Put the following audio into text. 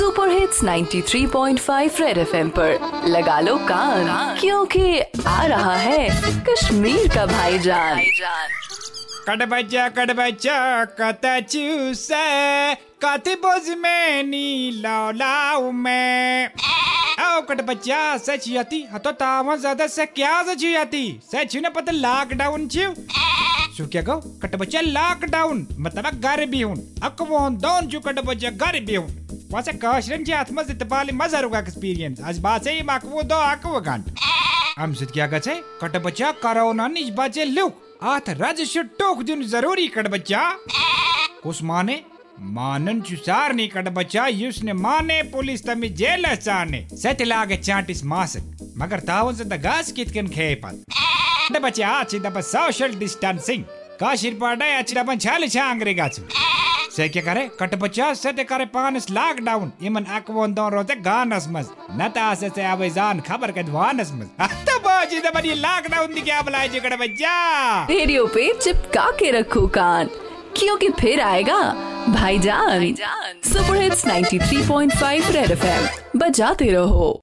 Super hits 93.5 red FM पर। लगा लो कान, क्योंकि आ रहा है कश्मीर का भाईजान। कट बच्चा कट बच्चा कत चूसे, कति बोझ में नी लाओ में। आओ कट बच्चा सच याती, हतो तावा ज़्यादा से क्या सच याती? सच ने पता लॉकडाउन छिव चुक्यागो लॉकडाऊन मतबा गारबी हून अकवोन दोन जी मज़ा एक्सपीरियंस आज बात से माकवो दो आकवो गांड। हम क्या निज लुक। रज टोक दिन ज़रूरी कटबचा कुस माने, मानन चुसार नी कटबचा युसने माने, पुलिस तमी जेल साने। सत लागे चांटिस मासक। मगर तावन से द गास कितकन खेपत। सोशल डिस्टेंसिंग काशिर पड़े दपन छाल छांगरे गाछु से क्या करे कट बच्चा से करे पानस लॉकडाउन इमन अकवन दो रोते गानस मस नता जान खबर के दे बड़ी लॉकडाउन चिपका के रखो कान. क्योंकि फिर आएगा? भाईजान. सुपर हिट्स 93.5 रेड एफएम बजाते रहो.